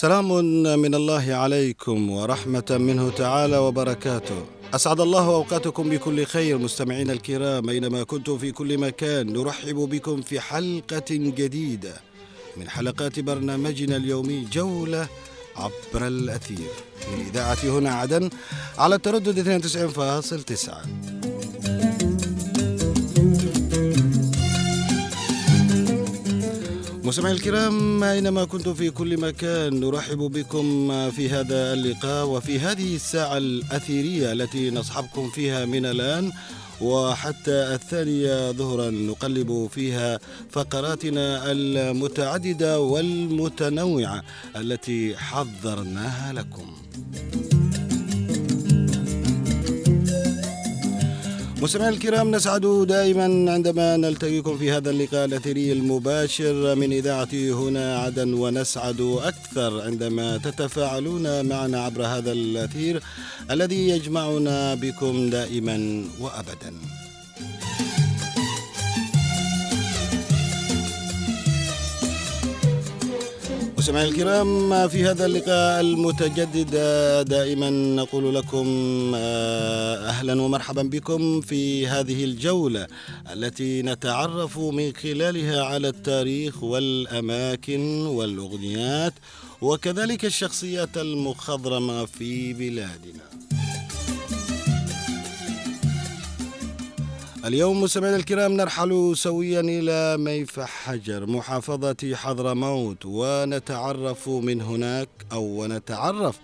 سلام من الله عليكم ورحمة منه تعالى وبركاته. أسعد الله أوقاتكم بكل خير مستمعينا الكرام أينما كنتم في كل مكان. نرحب بكم في حلقة جديدة من حلقات برنامجنا اليومي جولة عبر الأثير. من إذاعة هنا عدن على التردد 92.9 مستمعي الكرام أينما كنتم في كل مكان نرحب بكم في هذا اللقاء وفي هذه الساعة الأثيرية التي نصحبكم فيها من الآن وحتى الثانية ظهرا نقلب فيها فقراتنا المتعددة والمتنوعة التي حضرناها لكم. مستمعي الكرام نسعد دائما عندما نلتقيكم في هذا اللقاء الاثيري المباشر من اذاعه هنا عدن ونسعد أكثر عندما تتفاعلون معنا عبر هذا الأثير الذي يجمعنا بكم دائما وابدا. مستمعي الكرام في هذا اللقاء المتجدد دائما نقول لكم أهلا ومرحبا بكم في هذه الجولة التي نتعرف من خلالها على التاريخ والأماكن والأغنيات وكذلك الشخصيات المخضرمة في بلادنا. اليوم مستمعينا الكرام نرحل سويا إلى ميفح حجر محافظة حضرموت ونتعرف من هناك أو ونتعرف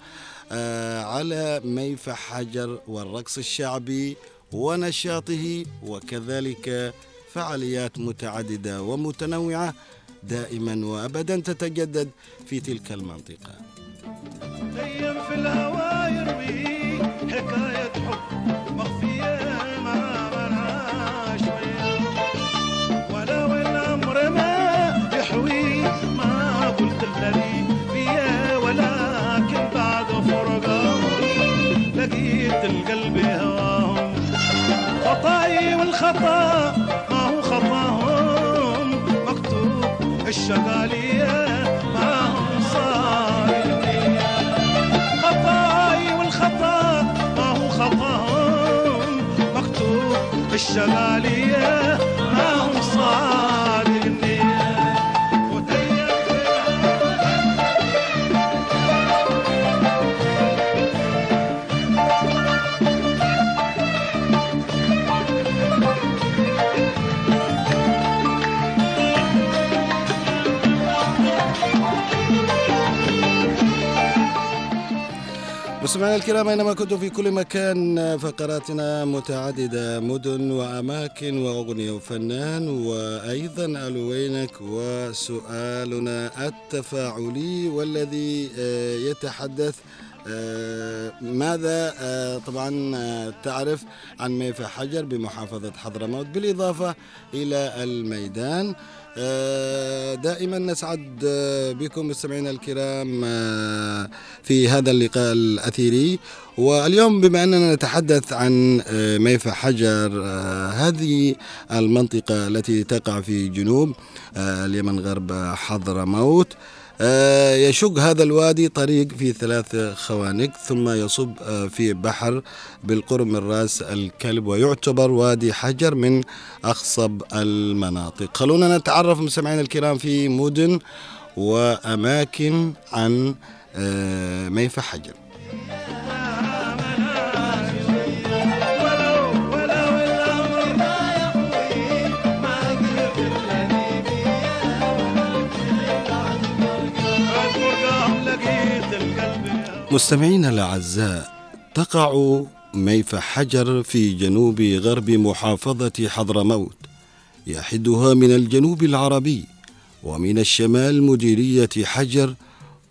على ميفح حجر والرقص الشعبي ونشاطه وكذلك فعاليات متعددة ومتنوعة دائما وأبدا تتجدد في تلك المنطقة. في الهوى يروي حكاية القلب هواهم. خطاي والخطا ما هو خطاهم. مكتوب الشقالية ما هم صايرين خطاي والخطا ما هو خطاهم. مكتوب الشغالية مستمعينا الكرام أينما كنتم في كل مكان فقراتنا متعددة مدن وأماكن وأغنية وفنان وأيضا الوينك وسؤالنا التفاعلي والذي يتحدث ماذا طبعا تعرف عن ميفا حجر بمحافظة حضرموت بالإضافة إلى الميدان. دائما نسعد بكم مستمعينا الكرام في هذا اللقاء الأثيري. واليوم بما أننا نتحدث عن ميفا حجر هذه المنطقة التي تقع في جنوب اليمن غرب حضرموت. يشق هذا الوادي طريق في ثلاث خوانق ثم يصب في بحر بالقرب من راس الكلب ويعتبر وادي حجر من أخصب المناطق. خلونا نتعرف مستمعينا الكرام في مدن وأماكن عن ميفا حجر. مستمعينا الأعزاء تقع ميفا حجر في جنوب غرب محافظة حضرموت يحدها من الجنوب العربي ومن الشمال مديرية حجر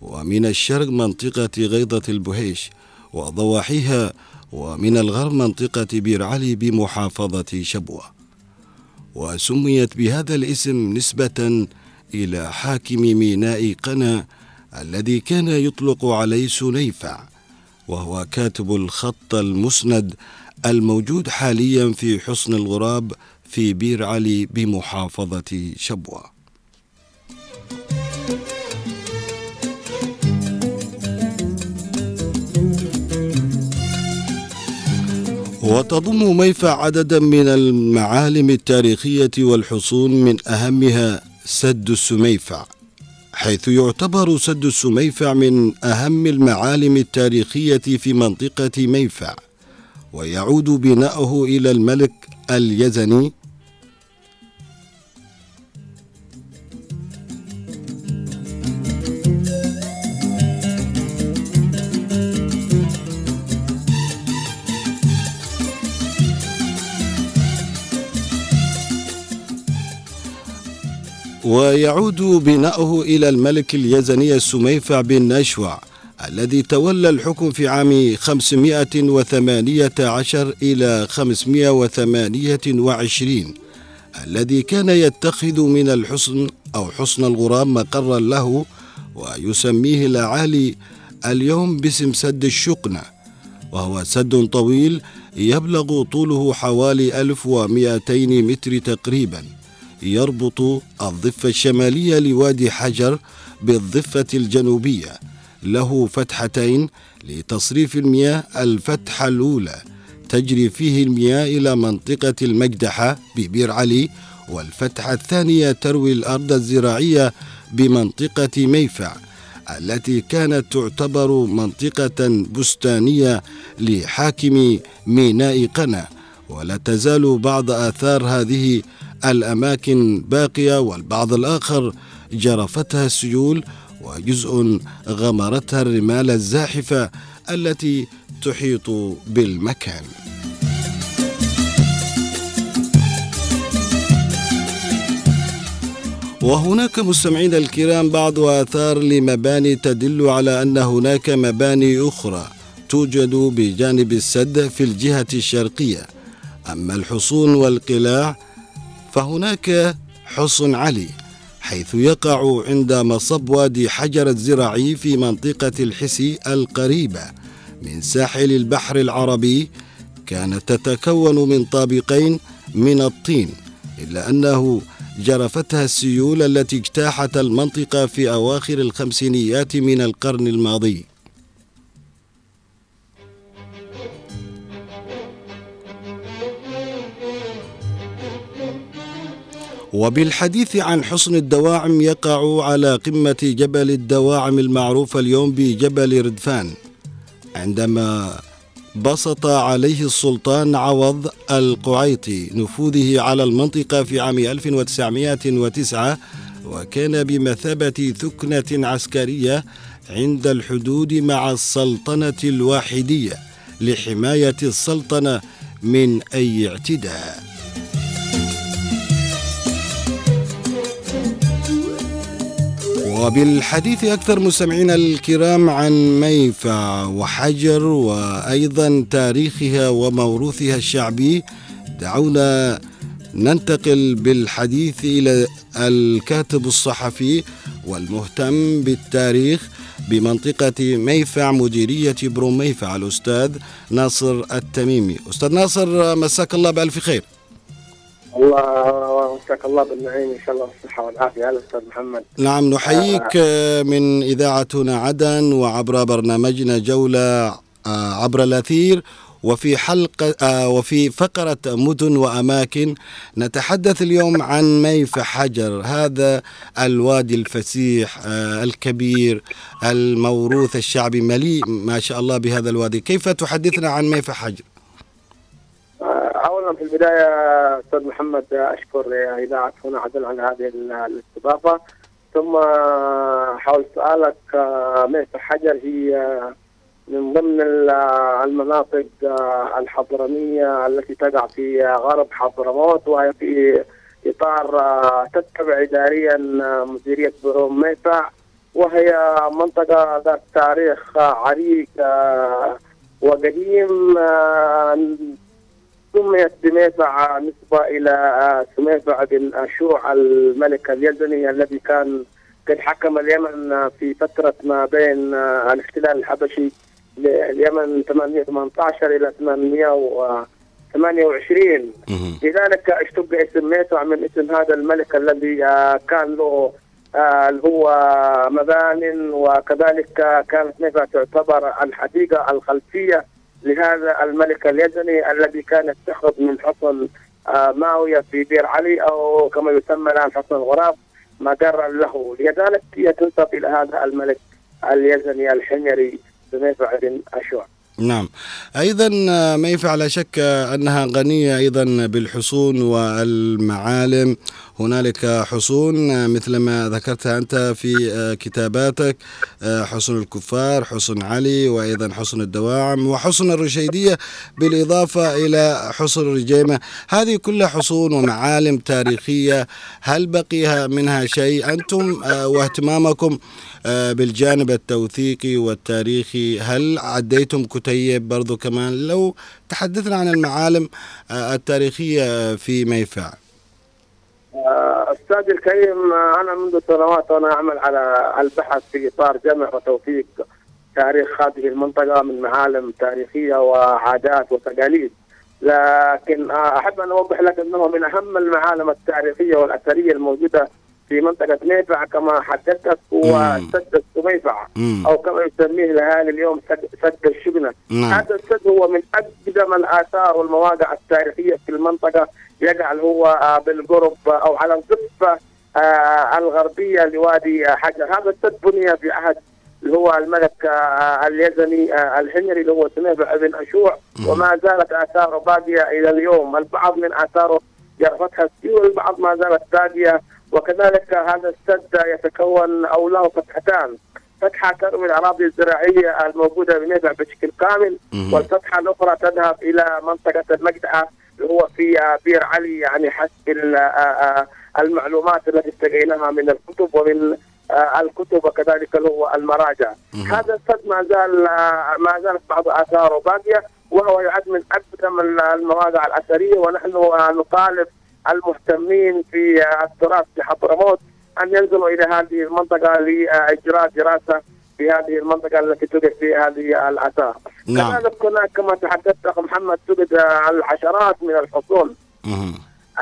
ومن الشرق منطقة غيضة البهيش وضواحيها ومن الغرب منطقة بير علي بمحافظة شبوة. وسميت بهذا الاسم نسبة إلى حاكم ميناء قنا الذي كان يطلق عليه سليفع وهو كاتب الخط المسند الموجود حاليا في حصن الغراب في بير علي بمحافظة شبوة. وتضم ميفع عددا من المعالم التاريخية والحصون من أهمها سد السميفع حيث يعتبر سد السميفع من أهم المعالم التاريخية في منطقة ميفع ويعود بناؤه إلى الملك اليزني ويعود بناؤه إلى الملك اليزني السميفع بن نشوع الذي تولى الحكم في عام 518 إلى 528 الذي كان يتخذ من الحصن أو حصن الغراب مقرا له ويسميه الأعالي اليوم باسم سد الشقنة وهو سد طويل يبلغ طوله حوالي 1200 متر تقريباً. يربط الضفة الشمالية لوادي حجر بالضفة الجنوبية. له فتحتين لتصريف المياه الفتحة الأولى. تجري فيه المياه إلى منطقة المجدحة ببير علي والفتحة الثانية تروي الأرض الزراعية بمنطقة ميفع التي كانت تعتبر منطقة بستانية لحاكم ميناء قنا. ولا تزال بعض آثار هذه الأماكن باقية والبعض الآخر جرفتها السيول وجزء غمرتها الرمال الزاحفة التي تحيط بالمكان. وهناك مستمعين الكرام بعض آثار لمباني تدل على أن هناك مباني أخرى توجد بجانب السد في الجهة الشرقية. أما الحصون والقلاع فهناك حصن علي حيث يقع عند مصب وادي حجر الزراعي في منطقة الحسي القريبة من ساحل البحر العربي كانت تتكون من طابقين من الطين إلا أنه جرفتها السيول التي اجتاحت المنطقة في أواخر الخمسينيات من القرن الماضي. وبالحديث عن حصن الدواعم يقع على قمة جبل الدواعم المعروف اليوم بجبل ردفان عندما بسط عليه السلطان عوض القعيطي نفوذه على المنطقة في عام 1909 وكان بمثابة ثكنة عسكرية عند الحدود مع السلطنة الواحدية لحماية السلطنة من أي اعتداء. وبالحديث أكثر مستمعينا الكرام عن ميفع وحجر وأيضا تاريخها وموروثها الشعبي دعونا ننتقل بالحديث إلى الكاتب الصحفي والمهتم بالتاريخ بمنطقة ميفع مديرية برو ميفع الأستاذ ناصر التميمي. أستاذ ناصر مساك الله بألف خير. الله مساك الله بالنعيم إن شاء الله. والصحه والعافية. هلا أستاذ محمد. نعم نحييك من إذاعة هنا عدن وعبر برنامجنا جولة آه، عبر الأثير وفي حلقة آه، وفي فقرة مدن وأماكن نتحدث اليوم عن ميف حجر. هذا الوادي الفسيح آه، الكبير الموروث الشعبي مليء ما شاء الله بهذا الوادي. كيف تحدثنا عن ميف حجر؟ آه، اولا في البداية أستاذ محمد أشكر اذاعه هنا عدل على هذه ال- الاستضافة. ثم حول سؤالك آه، ميت الحجر هي من ضمن ال- المناطق آه، الحضرمية التي تقع في غرب حضرموت وهي في إطار آه، تتبع اداريا آه، مديرية بروم ميفع وهي منطقة ذات تاريخ آه، عريق آه، وقديم آه، سميت بميفع نسبة إلى آه، سميفع بن أشوع الملك اليزني الذي كان قد حكم اليمن آه، في فترة ما بين آه، الاحتلال الحبشي لليمن 818 إلى 828 مهم. لذلك اشتق اسم ميسع من اسم هذا الملك الذي كان له اللي هو مبان وكذلك كانت ميسع تعتبر الحديقة الخلفية لهذا الملك اليزني الذي كان يستخرج من حصن آه، ماوية في بير علي أو كما يسمى الآن حصن الغراب مقرا له. لذلك هي تنسب إلى هذا الملك اليزني الحميري بميفع بن أشوع نعم. أيضا آه، ميفع لا شك أنها غنية أيضا بالحصون والمعالم. هنالك حصون مثل ما ذكرتها أنت في آه، كتاباتك آه، حصن الكفار حصن علي وأيضا حصن الدواعم وحصن الرشيدية بالإضافة إلى حصن الرجيمة. هذه كلها حصون ومعالم تاريخية هل بقي منها شيء؟ أنتم آه، واهتمامكم بالجانب التوثيقي والتاريخي هل عديتم كتيب برضو كمان؟ لو تحدثنا عن المعالم التاريخية في ميفع. آه، أستاذ الكريم آه، أنا منذ سنوات وأنا أعمل على البحث في إطار جمع وتوثيق تاريخ هذه المنطقة من معالم تاريخية وعادات وتقاليد لكن آه، أحب أن أوضح لك أنه من أهم المعالم التاريخية والأثرية الموجودة في منطقة ميفع كما حدثت هو. سد السميفع. أو كما يسميه الأهالي اليوم سد, الشبنة نعم هذا السد هو من أقدم الآثار والمواقع التاريخية في المنطقة يقع هو آه، بالقرب آه، أو على الضفه آه، الغربية لوادي حجر هذا السد بني في عهد اللي هو الملك اليزني الحميري اللي هو سميفع بن أشوع. وما زالت آثاره باقية إلى اليوم. البعض من آثاره جرفتها السيول البعض ما زالت باقية. وكذلك هذا السد يتكون أو له فتحتان. فتحه تروي الأراضي الزراعية الموجودة بميفع بشكل كامل مم. والفتحة الأخرى تذهب إلى منطقة المجدعه اللي هو في بير علي يعني حسب آه، آه، المعلومات التي استقيناها من الكتب ومن آه، الكتب وكذلك اللي هو المراجع. هذا السد ما زال ما زالت بعض آثاره باقية وهو يعد من اقدم ال- المواقع الأثرية ونحن نطالب المهتمين في التراث في حضرموت أن ينزلوا إلى هذه المنطقة لاجراء دراسة في هذه المنطقة التي توجد فيها هذه الأثار. نعم كذلك هناك كما تحدثت أخ محمد توجد آه، العشرات من الحصون.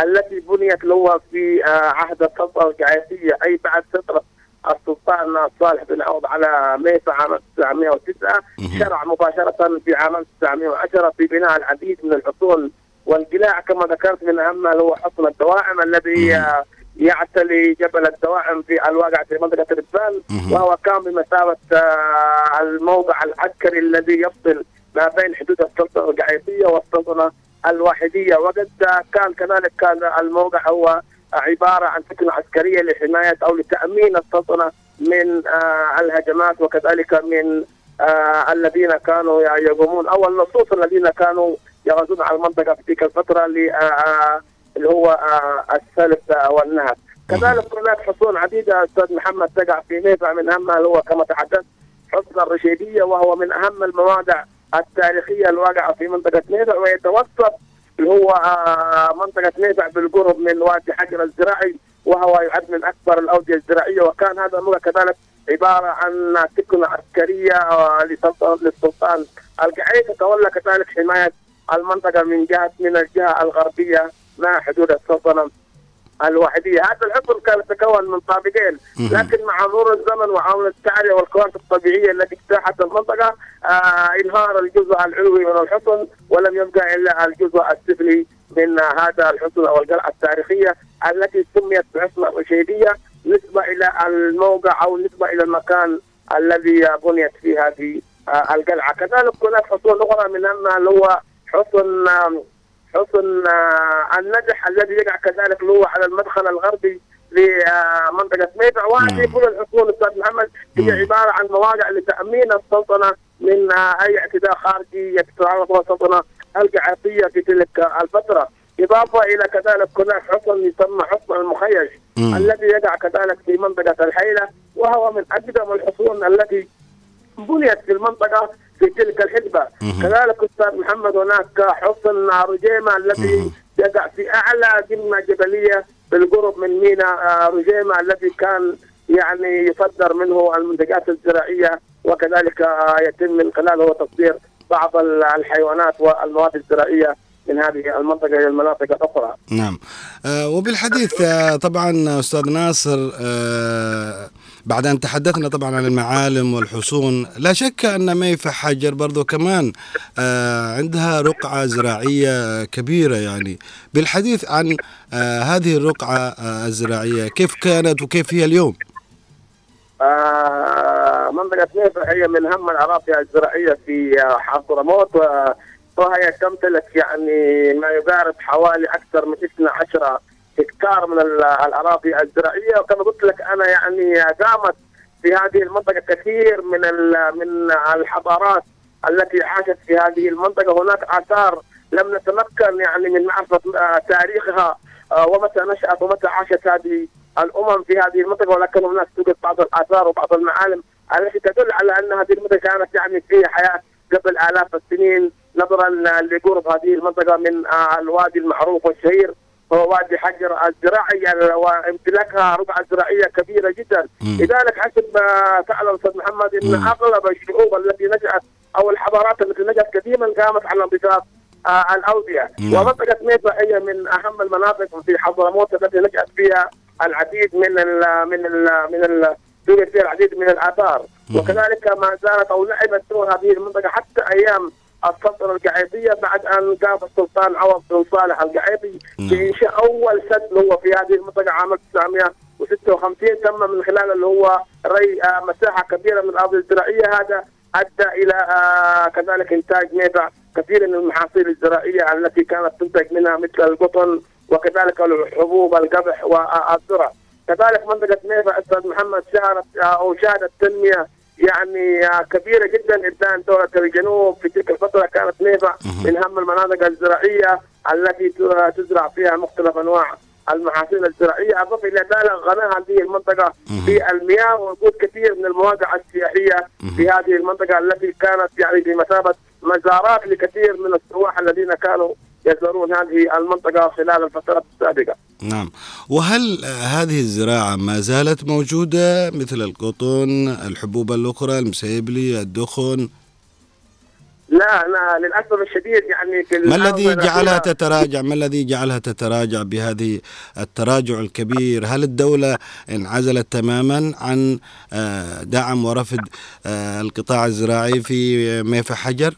التي بنيت له في آه، عهد السلطنه القعيسيه أي بعد فترة السلطان صالح بن عوض على ميفا عام 1909 مهم. شرع مباشرة في عام 1910 في بناء العديد من الحصون والقلاع كما ذكرت من اهمها هو حصن الدواعم الذي. آه، يعتلي جبل الدواعم في الواقع في منطقة ربان. وهو كان بمثابة آه، الموضع العسكري الذي يفصل ما بين حدود السلطنة القعيسيه والسلطنة الواحدية وقد كان كذلك كان الموقع هو عبارة عن سكنه عسكرية لحماية أو لتأمين السلطنة من آه، الهجمات وكذلك من آه، الذين كانوا يقومون أو اللصوص الذين كانوا يغزون على المنطقة في تلك الفترة ل آه، آه، اللي هو آه، السلف آه، والنهب. كذلك هناك حصون عديدة أستاذ محمد تقع في ميفع من اهمها اللي هو كما تحدثت حصن الرشيدية وهو من أهم المواقع التاريخية الواقعة في منطقة ميفع ويتوسط اللي هو آه، منطقة ميفع بالقرب من وادي حجر الزراعي وهو يعد من أكبر الأودية الزراعية. وكان هذا الموقع كذلك عبارة عن ثكنة عسكرية لسلطان للسلطان القعيطي تولى كذلك حماية المنطقة من جهه من الجهة الغربية مع حدود السلطنه الواحديه، هذا الحصن كان يتكون من طابقين،. لكن مع مرور الزمن وعون التعريه والكوارث الطبيعية التي اجتاحت المنطقة آه إنهار الجزء العلوي من الحصن ولم يبقى إلا الجزء السفلي من هذا الحصن أو القلعة التاريخية التي سميت بحصن الرشيدية. نسبة إلى الموقع أو نسبة إلى المكان الذي بنيت فيه هذه آه، القلعة، كذلك هناك حصون أخرى من اللي هو حصن حصن آه، النجح الذي يقع كذلك هو على المدخل الغربي لمنطقة ميفع وهذه نعم. كل الحصون أستاذ محمد هي مم. عبارة عن مواقع لتأمين السلطنة من آه، أي اعتداء خارجي يتعرض له السلطنة القعيصيه في تلك الفترة إضافة إلى كذلك هناك حصن يسمى حصن المخيش. الذي يقع كذلك في منطقة الحيلة وهو من أقدم الحصون التي بنيت في المنطقة في تلك الحقبه. كذلك أستاذ محمد هناك حصن رجيمه الذي. يقع في أعلى قمه جبلية بالقرب من ميناء آه، رجيمه الذي كان يعني يصدر منه المنتجات الزراعية وكذلك آه، يتم من خلاله تصدير بعض ال- الحيوانات والمواد الزراعية من هذه المنطقة إلى المناطق الأخرى. نعم آه، وبالحديث طبعا أستاذ ناصر بعد أن تحدثنا طبعا عن المعالم والحصون لا شك أن ميفا حجر برضو كمان آه، عندها رقعة زراعية كبيرة يعني. بالحديث عن آه، هذه الرقعة آه، الزراعية كيف كانت وكيف هي اليوم؟ منطقة نيفا هي من أهم الأراضي الزراعية في حضرموت وهي تمتلك يعني ما يقارب حوالي أكثر من 12 هكتار من ال- الأراضي الزراعية. وكما قلت لك أنا يعني قامت في هذه المنطقة كثير من من الحضارات التي عاشت في هذه المنطقة. هناك آثار لم نتمكن يعني من معرفة آه، تاريخها آه، ومتى نشأت ومتى عاشت هذه الأمم في هذه المنطقة. ولكن هناك توجد بعض الآثار وبعض المعالم التي تدل على أن هذه المنطقة كانت يعني فيها حياة قبل آلاف السنين نظرا لقرب هذه المنطقة من آه، الوادي المعروف والشهير هو وادي حجر الزراعي وامتلاكها رقعة زراعية كبيرة جدا مم. لذلك حسب ما تعلم أستاذ محمد أن مم. أغلب الشعوب التي نشأت أو الحضارات التي نشأت قديما قامت على امتصاص آه، الأودية نعم. ومنطقة ميتا هي من أهم المناطق في حضرموت التي نشأت فيها العديد من ال من ال من ال توجد فيها العديد من الآثار مم. وكذلك ما زالت أو لعبت دور هذه المنطقة حتى أيام السلطنة القعيطية بعد أن قام السلطان عوض بن صالح القعيطي نعم. بإنشاء أول سد هو في هذه المنطقة عام 1956 تم من خلال اللي هو ري آه، مساحة كبيرة من الأرض الزراعية هذا أدى إلى آه، كذلك إنتاج نيفع كثير من المحاصيل الزراعية التي كانت تنتج منها مثل القطن وكذلك الحبوب القمح والذرة كذلك منطقة نيفع أستاذ محمد شهرت آه، أو شهدت تنمية يعني آه، كبيرة جدا إبدان دولة الجنوب في تلك الفترة كانت مهم. من أهم المناطق الزراعية التي تزرع فيها مختلف أنواع المحاصيل الزراعية أضف إلى ذلك غنى هذه المنطقة مهم. في المياه ووجود كثير من المواقع السياحية مهم. في هذه المنطقة التي كانت يعني بمثابة مزارات لكثير من السواح الذين كانوا يزورون هذه المنطقة خلال الفترات السابقة. نعم. وهل هذه الزراعة ما زالت موجودة مثل القطن الحبوب الأخرى المسيبلي الدخن؟ لا لا للأسف الشديد يعني في ما الذي جعلها تتراجع؟ ما الذي جعلها تتراجع بهذه التراجع الكبير؟ هل الدولة انعزلت تماما عن آه، دعم ورفض آه، القطاع الزراعي في ميفا حجر؟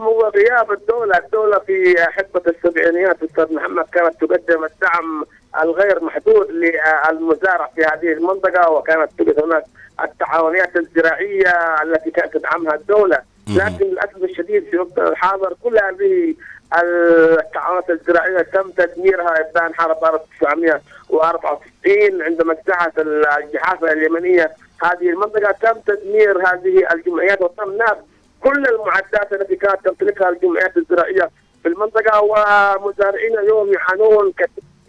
نعم هو غياب الدولة. الدولة في حقبة السبعينيات أستاذ محمد كانت تقدم الدعم الغير محدود للمزارع في هذه المنطقة وكانت توجد هناك التعاونيات الزراعية التي كانت تدعمها الدولة. لكن للأسف الشديد في وقتنا الحاضر كل هذه التعاونات الزراعية تم تدميرها إبان حرب 1994 عندما اجتاحت الجحافة اليمنية هذه المنطقة. تم تدمير هذه الجمعيات وتم ناب كل المعدات التي كانت تمتلكها الجمعيات الزراعية في المنطقة ومزارعين اليوم يعانون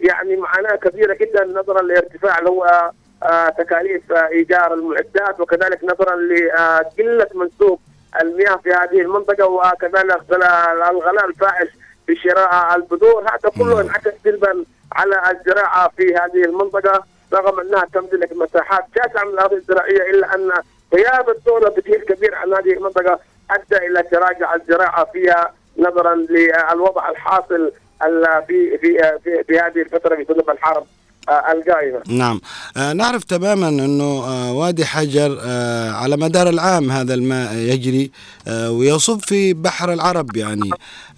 يعني معاناة كبيرة جدا نظرا لارتفاع اللي هو آه، تكاليف آه، إيجار المعدات وكذلك نظرا لقلة منسوب المياه في هذه المنطقة وكذلك غلا- الغلاء الفاحش في شراء البذور هذا كله. انعكس سلبا على الزراعة في هذه المنطقة رغم أنها تمتلك مساحات شاسعة من الأرض الزراعية إلا أن غياب الدولة بشكل كبير عن هذه المنطقة أدى إلى تراجع الزراعة فيها نظرا للوضع الحاصل ال- في في في, في هذه الفترة بسبب الحرب آه، القائمة. نعم. آه، نعرف تماما أنه آه، وادي حجر آه، على مدار العام هذا الماء يجري آه، ويصب في بحر العرب يعني.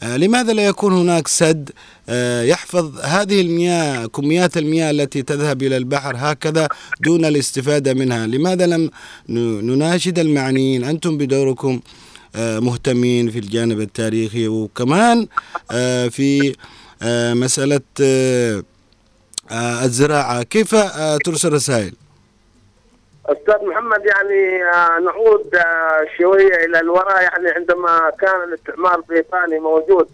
آه، لماذا لا يكون هناك سد يحفظ هذه المياه كميات المياه التي تذهب إلى البحر هكذا دون الاستفادة منها؟ لماذا لم نناشد المعنيين؟ أنتم بدوركم مهتمين في الجانب التاريخي وكمان آه، في آه، مسألة آه، آه، الزراعة. كيف آه، ترسل رسائل؟ أستاذ محمد يعني آه، نعود آه، شوية إلى الوراء. يعني عندما كان الاستعمار البريطاني موجود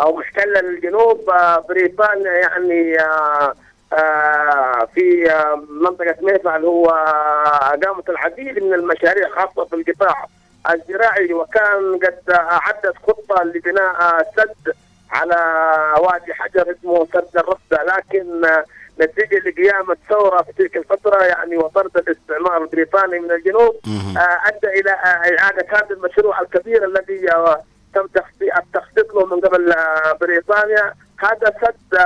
أو محتل الجنوب آه، بريطانيا يعني آه، آه، في آه، منطقة ميفا اللي هو آه، قامت العديد من المشاريع خاصة في القطاع. الزراعي وكان قد أعدت خطة لبناء سد على وادي حجر اسمه سد الرفدة لكن نتيجة لقيام الثوره في تلك الفترة يعني وطرد الاستعمار البريطاني من الجنوب. آه، أدى إلى آه، إعادة هذا المشروع الكبير الذي تم تخطي- التخطيط له من قبل آه، بريطانيا هذا سد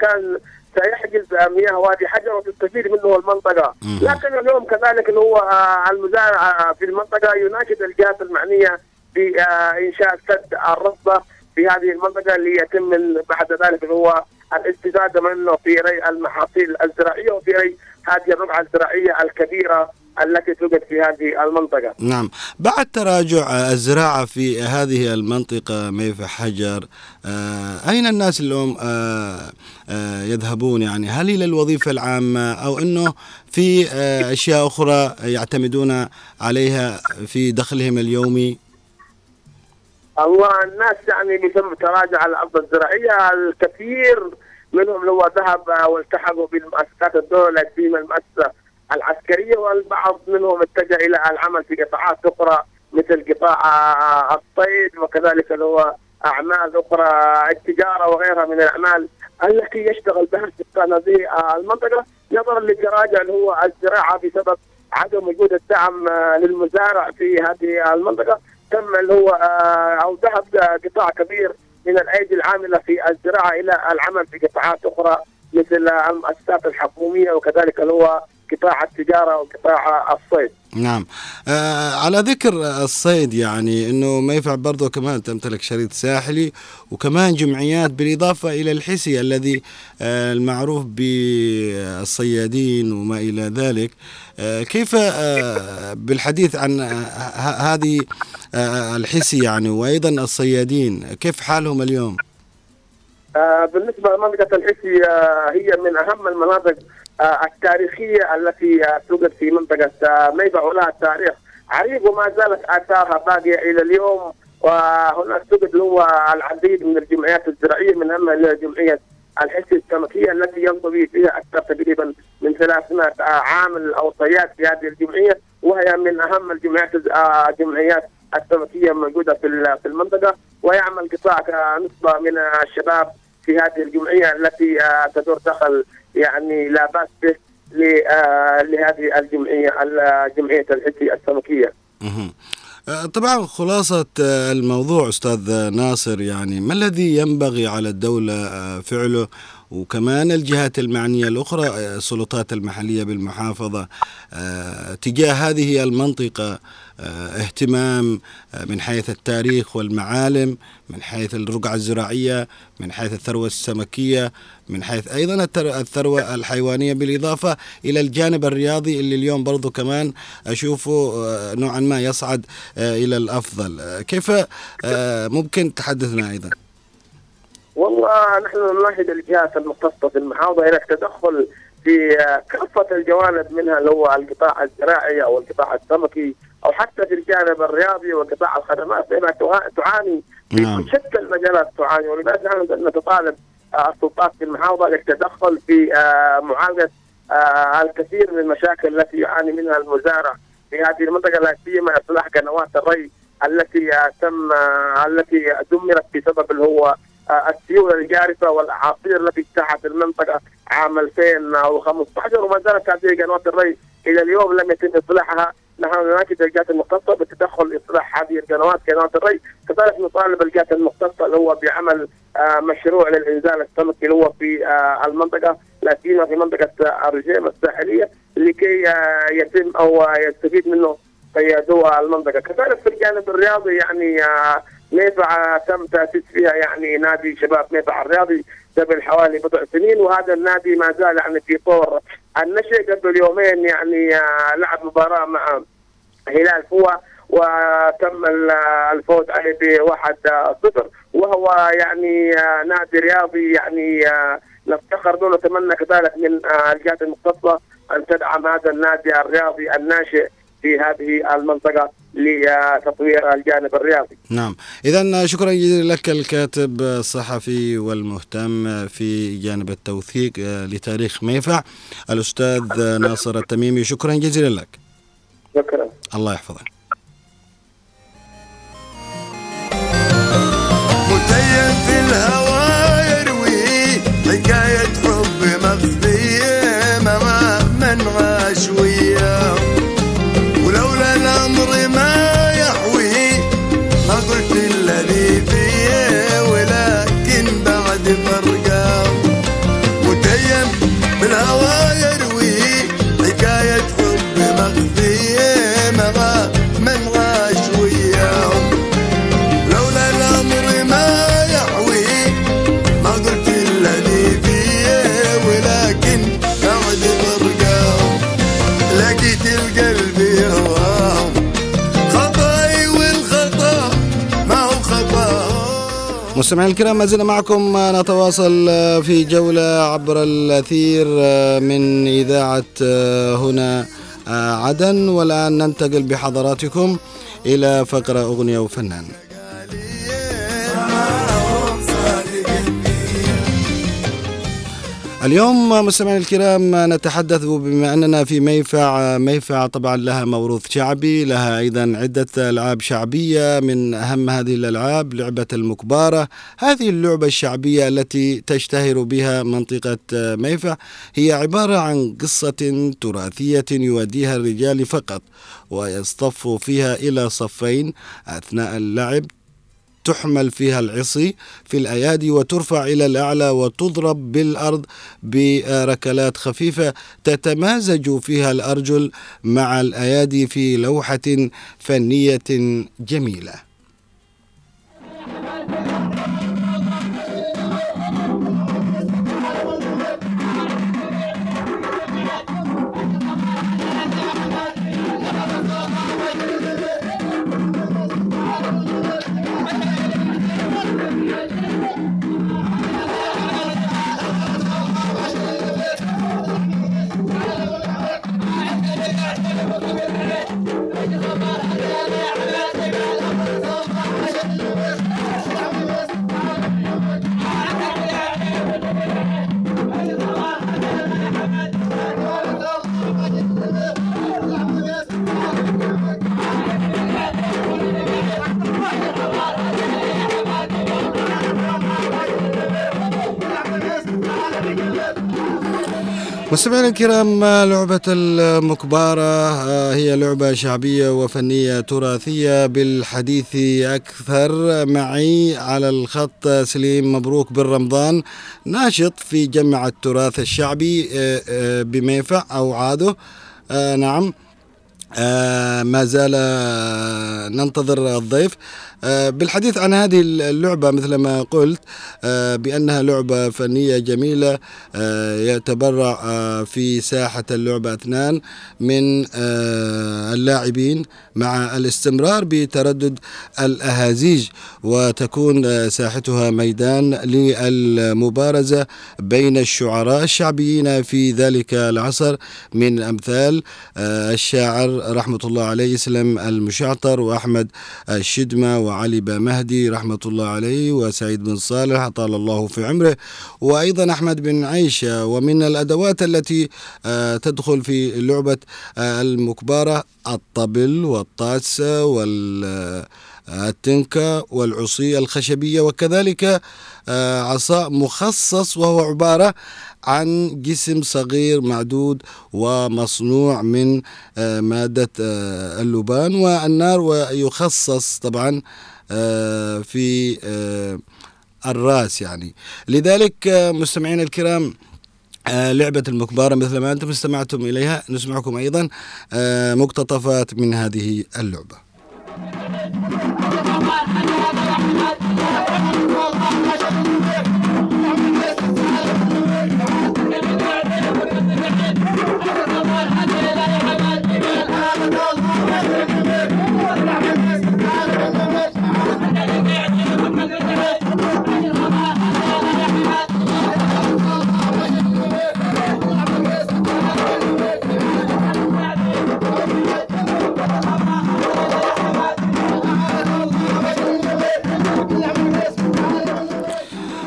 كان سيحجز مياه وادي حجر وتستفيد منه المنطقة،. لكن اليوم كذلك اللي هو آه، المزارع آه، في المنطقة يناشد الجهات المعنية بانشاء سد الرصبة في هذه المنطقة ليتم بعد ذلك اللي هو الاستفادة منه في ري المحاصيل الزراعية وفي ري هذه الرقعه الزراعية الكبيرة التي توجد في هذه المنطقة. نعم. بعد تراجع الزراعة في هذه المنطقة ميفا حجر آه، أين الناس اليوم آه، آه، يذهبون؟ يعني هل إلى الوظيفة العامة أو أنه في آه، أشياء أخرى يعتمدون عليها في دخلهم اليومي؟ الله الناس يعني بسبب تراجع الأرض الزراعية الكثير. منهم هو ذهب والتحقوا بالمؤسسات الدولة في المؤسسه العسكرية والبعض منهم اتجه إلى العمل في قطاعات أخرى مثل قطاع الصيد وكذلك اللي هو أعمال أخرى التجارة وغيرها من الأعمال التي يشتغل بها سكان هذه المنطقة. نظرا لتراجع اللي هو الزراعة بسبب عدم وجود الدعم للمزارع في هذه المنطقة تم اللي هو آه، أو ذهب قطاع كبير من الأيدي العاملة في الزراعة إلى العمل في قطاعات أخرى مثل المؤسسات الحكومية وكذلك اللي هو قطاع التجارة وقطاع الصيد. نعم آه على ذكر الصيد يعني إنه ما ينفع برضه كمان تمتلك شريط ساحلي وكمان جمعيات بالإضافة إلى الحسي الذي آه المعروف بالصيادين وما إلى ذلك آه كيف آه بالحديث عن آه هذه آه الحسي يعني وأيضا الصيادين كيف حالهم اليوم؟ آه، بالنسبة لمنطقة الحسي آه، هي من أهم المناطق آه، التاريخية التي آه، توجد في منطقة آه، ميبع ولها تاريخ عريق وما زالت آثارها باقية إلى اليوم. وهناك توجد هو العديد من الجمعيات الزراعية من اهمها جمعيه الحسي السمكية التي ينضوي فيها أكثر تقريبا من 300 آه، عامل أو صياد في هذه الجمعية. وهي من أهم الجمعيات آه، جمعيات السمكية موجوده في في المنطقة. ويعمل قطاع كنسبه من الشباب في هذه الجمعية التي تدور دخل يعني لا بأس به آه، لهذه الجمعيه ال- جمعيه الحسي السمكيه. آه، طبعا خلاصة آه، الموضوع أستاذ ناصر يعني ما الذي ينبغي على الدولة فعله وكمان الجهات المعنية الأخرى آه، السلطات المحلية بالمحافظة آه، تجاه هذه المنطقة آه، اهتمام من حيث التاريخ والمعالم من حيث الرقعة الزراعية من حيث الثروة السمكية من حيث أيضا الثروة الحيوانية بالإضافة إلى الجانب الرياضي اللي اليوم برضو كمان أشوفه نوعا ما يصعد إلى الأفضل. كيف ممكن تحدثنا أيضا؟ والله نحن نناشد الجهات المختصة في المحافظة إلى التدخل في كافة الجوانب منها اللي هو القطاع الزراعي أو القطاع السمكي أو حتى في الجانب الرياضي وقطاع الخدمات لأنها تع- تعاني في نعم. شتى المجالات تعاني ولذلك نحن نتطالب آه، السلطات في المحافظة للتدخل في آه، معالجة آه، الكثير من المشاكل التي يعاني منها المزارع في هذه المنطقة لا سيما إصلاح قنوات الري التي تم التي دمرت بسبب اللي هو السيول الجارفة والاعاصير التي اجتاحت المنطقة عام 2015 وما زالت هذه قنوات الري إلى اليوم لم يتم إصلاحها. نحن نناشد الجهات المختصة بالتدخل لاصلاح هذه القنوات قنوات الري. كذلك نطالب الجهات المختصة اللي هو بعمل آه، مشروع للإنزال السمكي اللي هو في آه، المنطقة لا سيما في منطقة آه، الرجيم الساحلية لكي يتم أو يستفيد منه صيادو المنطقة. كذلك في الجانب الرياضي يعني ميفع تم تأسيس فيها يعني نادي شباب ميفع الرياضي قبل حوالي بضع سنين وهذا النادي ما زال يعني في طور النشء قبل يومين يعني آه، لعب مباراة مع هلال فوا وتم ال- الفوز عليه بواحد صفر. وهو يعني آه، نادي رياضي يعني آه، نفتخر به ونتمنى كذلك من الجهات المختصة أن تدعم هذا النادي الرياضي الناشئ في هذه المنطقة. لتطوير الجانب الرياضي. نعم إذا شكرا جزيلا لك الكاتب الصحفي والمهتم في جانب التوثيق آه، لتاريخ ميفع الأستاذ ناصر التميمي شكرا جزيلا لك شكرا. الله يحفظك مستمعينا الكرام ما زلنا معكم. نتواصل في جولة عبر الأثير من إذاعة هنا عدن. والآن ننتقل بحضراتكم إلى فقرة أغنية وفنان. اليوم مستمعينا الكرام نتحدث بما أننا في ميفع ميفع طبعا لها موروث شعبي لها أيضا عدة ألعاب شعبية من أهم هذه الألعاب لعبة المكباره هذه اللعبة الشعبية التي تشتهر بها منطقة ميفع هي عبارة عن قصة تراثية يؤديها الرجال فقط ويصطف فيها إلى صفين أثناء اللعب. تحمل فيها العصي في الأيادي وترفع إلى الأعلى وتضرب بالأرض بركلات خفيفة تتمازج فيها الأرجل مع الأيادي في لوحة فنية جميلة. مستمعينا الكرام لعبة المكبارة هي لعبة شعبية وفنية تراثية بالحديث أكثر. معي على الخط سليم مبروك بن رمضان ناشط في جمع التراث الشعبي بميفع أو عاده نعم. ما زال ننتظر الضيف. بالحديث عن هذه اللعبة مثل ما قلت بأنها لعبة فنية جميلة يتبرع في ساحة اللعبة اثنان من اللاعبين مع الاستمرار بتردد الأهازيج وتكون ساحتها ميدان للمبارزة بين الشعراء الشعبيين في ذلك العصر. من أمثال الشاعر رحمة الله عليه يسلم المشعطر وأحمد الشدمة وعلي مهدي رحمة الله عليه وسعيد بن صالح طال الله في عمره وأيضا أحمد بن عيشة ومن الأدوات التي تدخل في لعبة المكبارة الطبل والطاسة وال التنكة والعصي الخشبية وكذلك عصاء مخصص وهو عبارة عن جسم صغير معدود ومصنوع من مادة اللبان والنار ويخصص طبعا في الرأس يعني. لذلك مستمعينا الكرام لعبة المكبارة مثل ما أنتم استمعتم إليها نسمعكم أيضا مقتطفات من هذه اللعبة.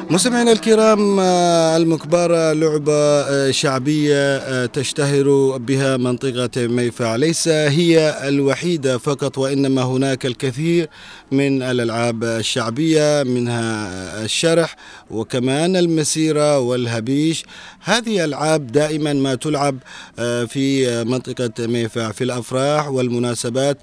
مستمعينا الكرام المكبارة لعبة شعبية تشتهر بها منطقة ميفع ليس هي الوحيدة فقط وإنما هناك الكثير من الألعاب الشعبية منها الشرح وكمان المسيرة والهبيش. هذه ألعاب دائما ما تلعب في منطقة ميفع في الأفراح والمناسبات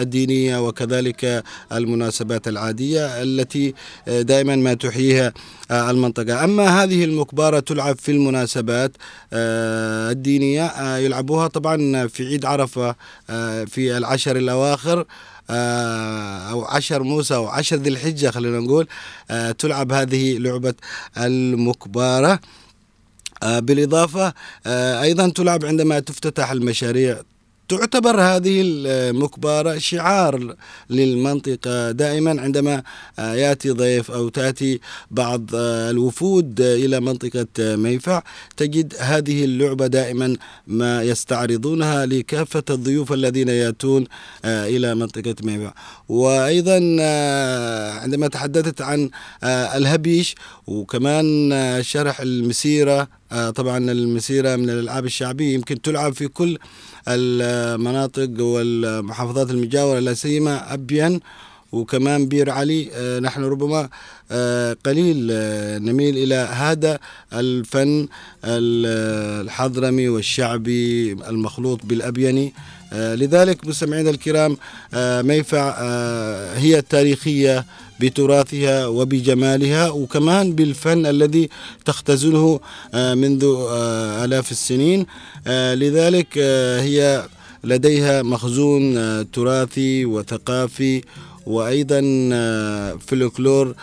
الدينية وكذلك المناسبات العادية التي دائما ما تحييها المنطقة. أما هذه المكبارة تلعب في المناسبات الدينية يلعبوها طبعا في عيد عرفة في العشر الأواخر أو عشر موسى أو عشر ذي الحجة خلينا نقول تلعب هذه لعبة المكبارة بالإضافة أيضا تلعب عندما تفتتح المشاريع تعتبر هذه المكبرة شعار للمنطقة. دائما عندما يأتي ضيف أو تأتي بعض الوفود إلى منطقة ميفع تجد هذه اللعبة دائما ما يستعرضونها لكافة الضيوف الذين يأتون إلى منطقة ميفع. وأيضا عندما تحدثت عن الهبيش وكمان شرح المسيرة طبعا المسيرة من الألعاب الشعبية يمكن تلعب في كل المناطق والمحافظات المجاورة لا سيما أبين وكمان بير علي. آه، نحن ربما آه، قليل آه، نميل إلى هذا الفن ال- الحضرمي والشعبي المخلوط بالأبيني لذلك مستمعينا الكرام ميفع هي التاريخية بتراثها وبجمالها وكمان بالفن الذي تختزنه آه، منذ آه، آلاف السنين. آه، لذلك هي لديها مخزون تراثي وثقافي وأيضا فلكلور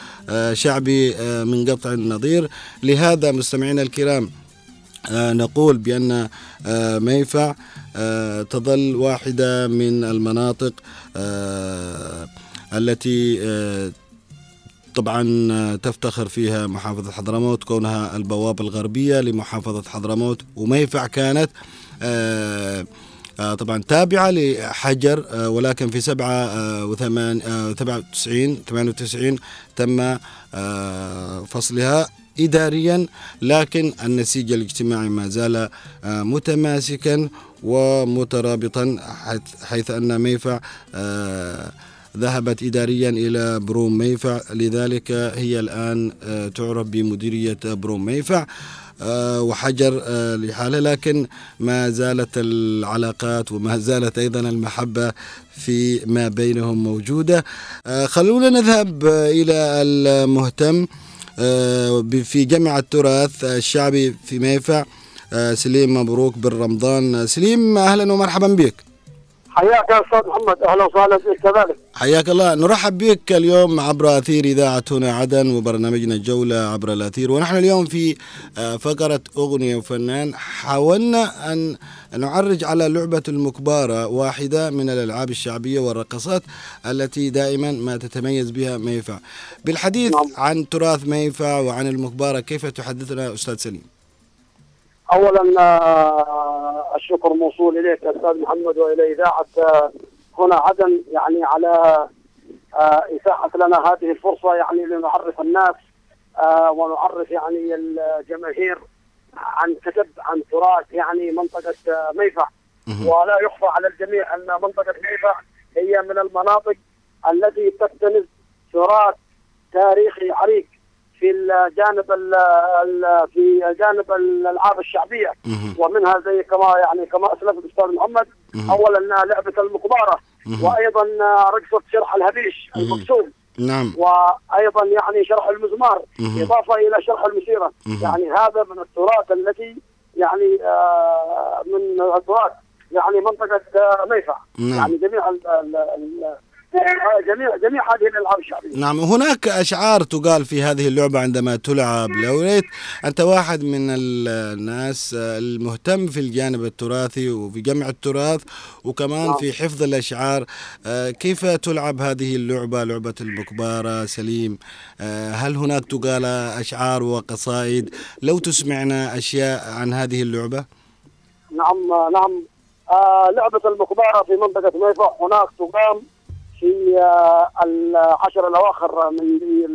شعبي من قطع النظير. لهذا مستمعينا الكرام نقول آه، ميفع تظل واحدة من المناطق التي طبعا آه، تفتخر فيها محافظة حضرموت كونها البوابة الغربية لمحافظة حضرموت. وميفع كانت آه، آه، طبعا تابعة لحجر ولكن في سبعة وثمان سبعة وتسعين ثمانية وتسعين تم فصلها إداريا. لكن النسيج الاجتماعي ما زال متماسكا ومترابطا حيث- أن ميفع ذهبت إداريا إلى بروم ميفع. لذلك هي الآن آه، تعرف بمديرية بروم ميفع آه، وحجر آه، لحالها. لكن ما زالت العلاقات وما زالت أيضا المحبة في ما بينهم موجودة. خلونا نذهب إلى المهتم في جمع التراث الشعبي في ميفع سليم مبروك بن رمضان سليم أهلا ومرحبا بك. حياك يا أستاذ محمد. أهلا وسهلا فيك. كذلك. حياك الله. نرحب بك اليوم عبر أثير إذاعة هنا عدن وبرنامجنا الجولة عبر الأثير. ونحن اليوم في آه، فقرة أغنية وفنان. حاولنا أن نعرج على لعبة المكبارة واحدة من الألعاب الشعبية والرقصات التي دائما ما تتميز بها ميفع بالحديث نعم. عن تراث ميفع وعن المكبارة كيف تحدثنا أستاذ سليم؟ اولا آه، الشكر موصول إليك أستاذ محمد وإلى إذاعة آه، هنا عدن يعني على آه، اتاحه لنا هذه الفرصة يعني لنعرف الناس آه، ونعرف يعني الجماهير عن كتب عن تراث يعني منطقة آه، ميفع. ولا يخفى على الجميع أن منطقة ميفع هي من المناطق التي تكتنز تراث تاريخي عريق في الجانب ال ال في جانب الألعاب الشعبية. ومنها زي كما يعني كما اسلف الأستاذ محمد. اولا لعبة المقباره. وأيضا رقصة شرح الهبيش مهم. المقسوم نعم وأيضا يعني شرح المزمار. إضافة إلى شرح المسيرة. يعني هذا من التراث التي يعني آه من التراث يعني منطقة آه ميفع نعم. يعني جميع ال ال ال جميع جميع هذه الألعاب الشعبية. نعم هناك أشعار تقال في هذه اللعبة عندما تلعب لو ريت أنت واحد من ال- الناس المهتم في الجانب التراثي وفي جمع التراث وكمان نعم. في حفظ الأشعار. آه، كيف تلعب هذه اللعبة لعبة المكبارة سليم. آه، هل هناك تقال أشعار وقصائد؟ لو تسمعنا أشياء عن هذه اللعبة. نعم نعم. آه لعبة المقبارة في منطقة ميفا هناك تقام في العشر الأواخر من ذي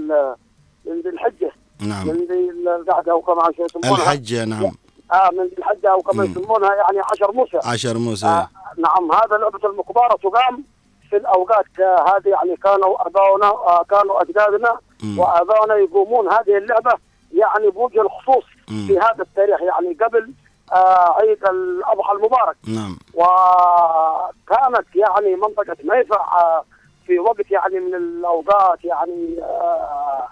من ذي الحجة. نعم. من ذي القعدة أو كما يسمونها. الحجة نعم. آه من ذي الحجة أو كما. يسمونها يعني عشر موسى. عشر موسى. آه نعم هذا لعبة المقبارة تقام في الأوقات آه هذه يعني كانوا آباؤنا آه كانوا أجدادنا مم. وآباؤنا يقومون هذه اللعبة يعني بوجه الخصوص مم. في هذا التاريخ يعني قبل آه عيد الأضحى المبارك. نعم. وكانت يعني منطقة ميفع آه، في وقت يعني من الأوقات يعني آه،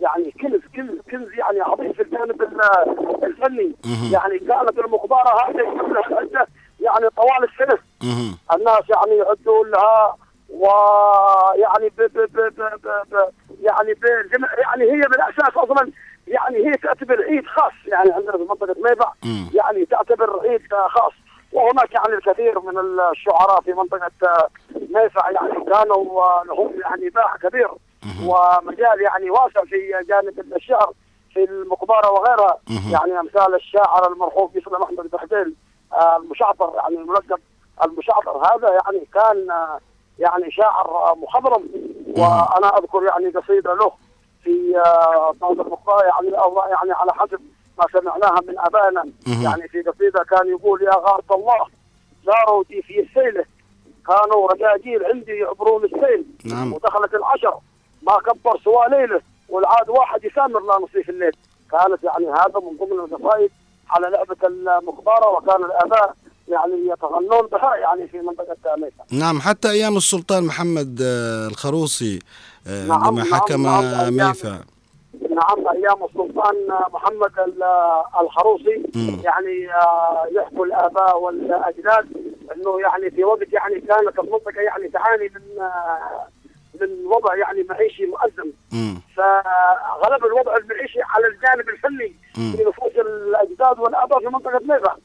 يعني كنز كنز كنز يعني عظيم في الجانب ال- الفني. يعني كانت المقبرة هذه يعني طوال السنة مهم. الناس يعني يعدوا لها ويعني ب ب ب ب ب ب يعني يعني هي بالأساس أصلا يعني هي تعتبر عيد خاص يعني عندنا في منطقة ميفع مم. يعني تعتبر عيد خاص وهناك يعني الكثير من الشعراء في منطقة آه، ميفع يعني كانوا آه، لهم يعني باع كبير. ومجال يعني واسع في جانب الشعر في المقبرة وغيرها. يعني أمثال الشاعر المرحوم يسلم احمد بحديل آه، المشعطر يعني الملقب المشعطر هذا يعني كان آه، يعني شاعر آه، مخضرم وأنا أذكر يعني قصيدة له في آه، بعض المقبره يعني أو يعني على حسب ما سمعناها من ابائنا. يعني في قصيدة كان يقول يا غارة الله زاروا في السيله كانوا رجاجيل عندي يعبرون السيل. نعم. ودخلت العشر. ما كبر سوى ليلة والعاد واحد يسامر لا نصيف الليل. كانت يعني هذا من ضمن القصائد على لعبة المقبره وكان الآباء يعني يتغنون بها يعني في منطقة ميسا نعم حتى أيام السلطان محمد آه، الخروصي آه، نعم، عندما نعم، حكم نعم، ميفا نعم أيام السلطان محمد ال- الخروصي مم. يعني آه، يحكوا الآباء والأجداد إنه يعني في وقت يعني كانت المنطقة يعني تعاني من آه، من وضع يعني معيشي مؤزم. فغلب الوضع المعيشي على الجانب الفني. في نفوس الأجداد والآباء في منطقة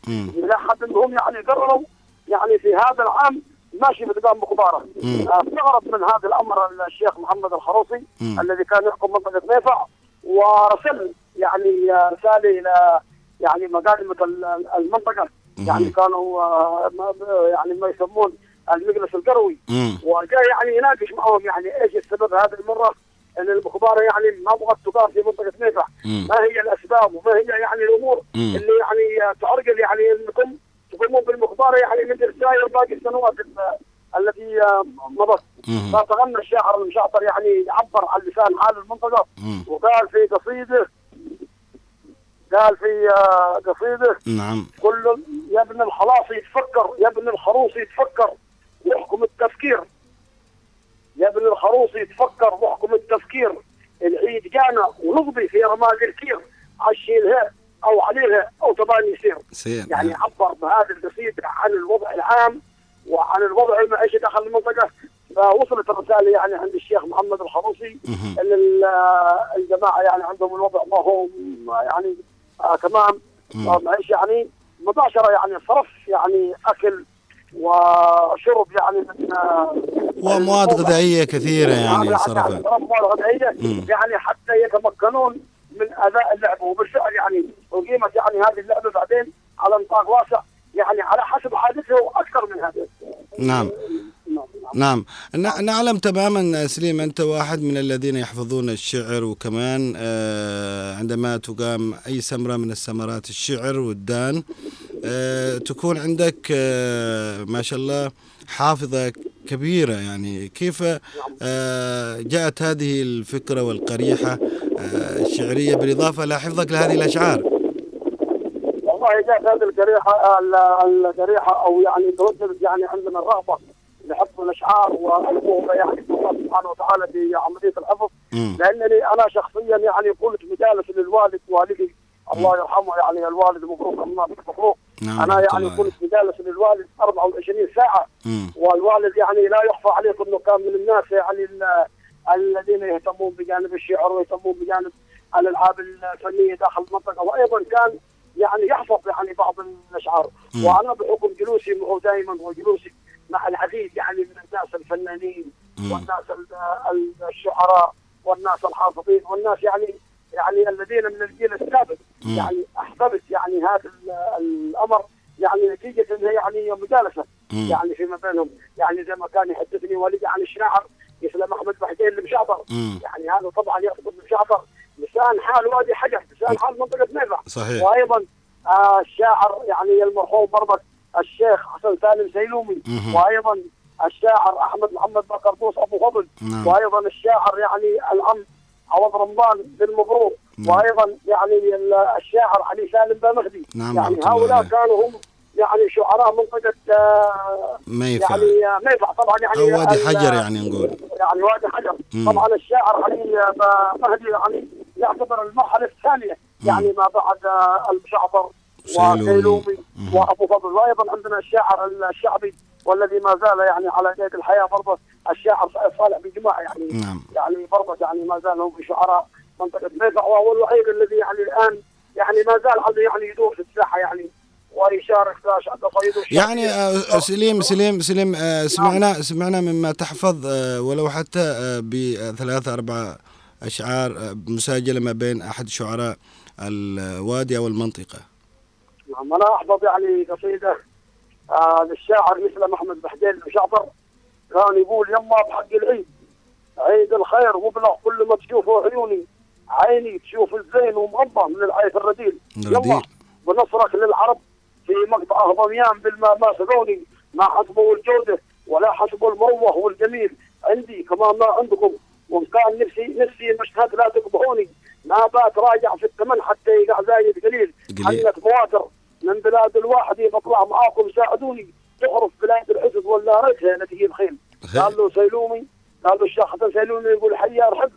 مم. إلى حد انهم يعني قرروا يعني في هذا العام ماشي بنظام مقباره. آه، استغرب من هذا الأمر الشيخ محمد الخروصي. الذي كان يحكم منطقة ميفع ورسل يعني رسالة إلى يعني مقادمه ال- المنطقة يعني كانوا آه، ما- يعني ما يسمون المجلس القروي. وجاء يعني يناقش معهم يعني إيش السبب هذه المرة إن المخباره يعني ما بغت تقام في منطقة ميفع مم. ما هي الأسباب وما هي يعني الأمور مم. اللي يعني تعرقل يعني إنكم تقومون بالمخباره يعني من رسائل باقي السنوات ال- التي آه، مضت. فتغنى الشاعر المشاطر يعني يعبر عن لسان حال المنطقة. وقال في قصيده قال في آه، قصيده نعم. كل يا ابن الخلاص يتفكر يا ابن الخروص يتفكر واحكم التفكير. يا ابن الخروص يتفكر واحكم التفكير. العيد جانا ونقضي في رماد الكير. عشيلها أو عليها أو تباني يصير يعني نعم. عبر بهذه القصيدة عن الوضع العام. وعن الوضع المعيشي داخل المنطقة فوصلت الرسالة يعني عند الشيخ محمد الخروصي. إن ال- الجماعة يعني عندهم الوضع ما هو يعني آه تمام. آه، معيش يعني مباشرة يعني صرف يعني أكل وشرب يعني من آه، ومواد الموضع. غذائية كثيرة يعني يعني صرفها صرف مواد غذائية. يعني حتى يتمكنون من أداء اللعبه وبالفعل يعني اقيمت يعني هذه اللعبة بعدين على نطاق واسع يعني على حسب حادثه وأكثر من هذا. نعم. نعم نعم. ن- نعلم تماما سليم أنت واحد من الذين يحفظون الشعر وكمان آه، عندما تقام أي سمرة من السمرات الشعر والدان آه، تكون عندك آه، ما شاء الله حافظة كبيرة. يعني كيف جاءت هذه الفكرة والقريحة الشعرية بالإضافة إلى حفظك لهذه الأشعار؟ والله جاءت هذه الجريحة ال- الجريحة أو يعني توجدت يعني عندنا الرغبة لحفظ الأشعار وألقوه يعني الله سبحانه وتعالى في عملية الحفظ. لأنني أنا شخصيا يعني كنت مجالس للوالد والدي الله يرحمه يعني الوالد مبروك الله مبروك نعم، أنا يعني كنت مجالس للوالد 24 ساعة. مم. والوالد يعني لا يخفى عليكم إنه كان من الناس يعني ال- الذين يهتمون بجانب الشعر ويهتمون بجانب الألعاب الفنية داخل المنطقة. وأيضا كان يعني يحفظ يعني بعض الأشعار. وأنا بحكم جلوسي دائما وجلوسي مع العديد يعني من الناس الفنانين. والناس ال- ال- الشعراء والناس الحافظين والناس يعني يعني الذين من الجيل السابق. يعني احببت يعني هذا ال- الأمر يعني نتيجة إنها يعني مجالسة. يعني فيما بينهم يعني زي ما كان يحدثني والدي عن الشاعر مثل أحمد بحدين المشعطر مم. يعني هذا طبعا يعتبر المشعطر لسان حال وادي حجر لسان حال منطقة ميفع. صحيح. وأيضا آه الشاعر يعني المرحوم برضك الشيخ حسن سالم سيلومي. وأيضا الشاعر أحمد محمد بكردوس أبو فضل. نعم. وأيضا الشاعر يعني العم عوض رمضان بن مبروك. نعم. وأيضا يعني ال- الشاعر علي سالم بامخدي نعم، يعني هؤلاء عليه. كانوا هم يعني شعراء منطقة آه ميفا يعني آه، ميفع طبعا يعني وادي حجر يعني نقول. يعني وادي حجر. مم. طبعا الشاعر علي آه، مهدي يعني يعتبر المرحله الثانية يعني ما بعد آه،. وسيلومي مم. وأبو فضل. وأيضا عندنا الشاعر الشعبي والذي ما زال يعني على قيد الحياة برضه الشاعر صالح بن جماعة يعني. نعم. يعني برضه يعني ما زال هو شعراء منطقة ميفع وهو الوحيد الذي يعني الآن يعني ما زال عنده يعني يدور في الساحة يعني ويشارك يعني آه، سليم سليم سليم آه، سمعنا سمعنا مما تحفظ آه، ولو حتى آه، بثلاثة أربع أشعار آه، مساجلة ما بين أحد شعراء الوادي أو المنطقة. نعم أنا أحفظ يعني قصيدة آه للشاعر مثل محمد بحدين وشعبر كان يقول يما بحق العيد عيد الخير وابلغ كل ما تشوفه عيوني. عيني تشوف الزين ومغبى من العيف الرديل. يما بنصرك للعرب في مقطع ضميان بالماء ما حسبوا الجودة ولا حسبوا المروة والجميل. عندي كمان ما عندكم. وان كان نفسي نفسي مشهد لا تقبحوني. ما بات راجع في الثمن حتى يقع زايد قليل. حنك مواتر من بلاد الواحد بطلع معاكم ساعدوني. تخرف بلاد الحسد ولا ريتها نتيجة خيل قال له سيلومي قال له الشيخ حسن سيلومي يقول حيار حب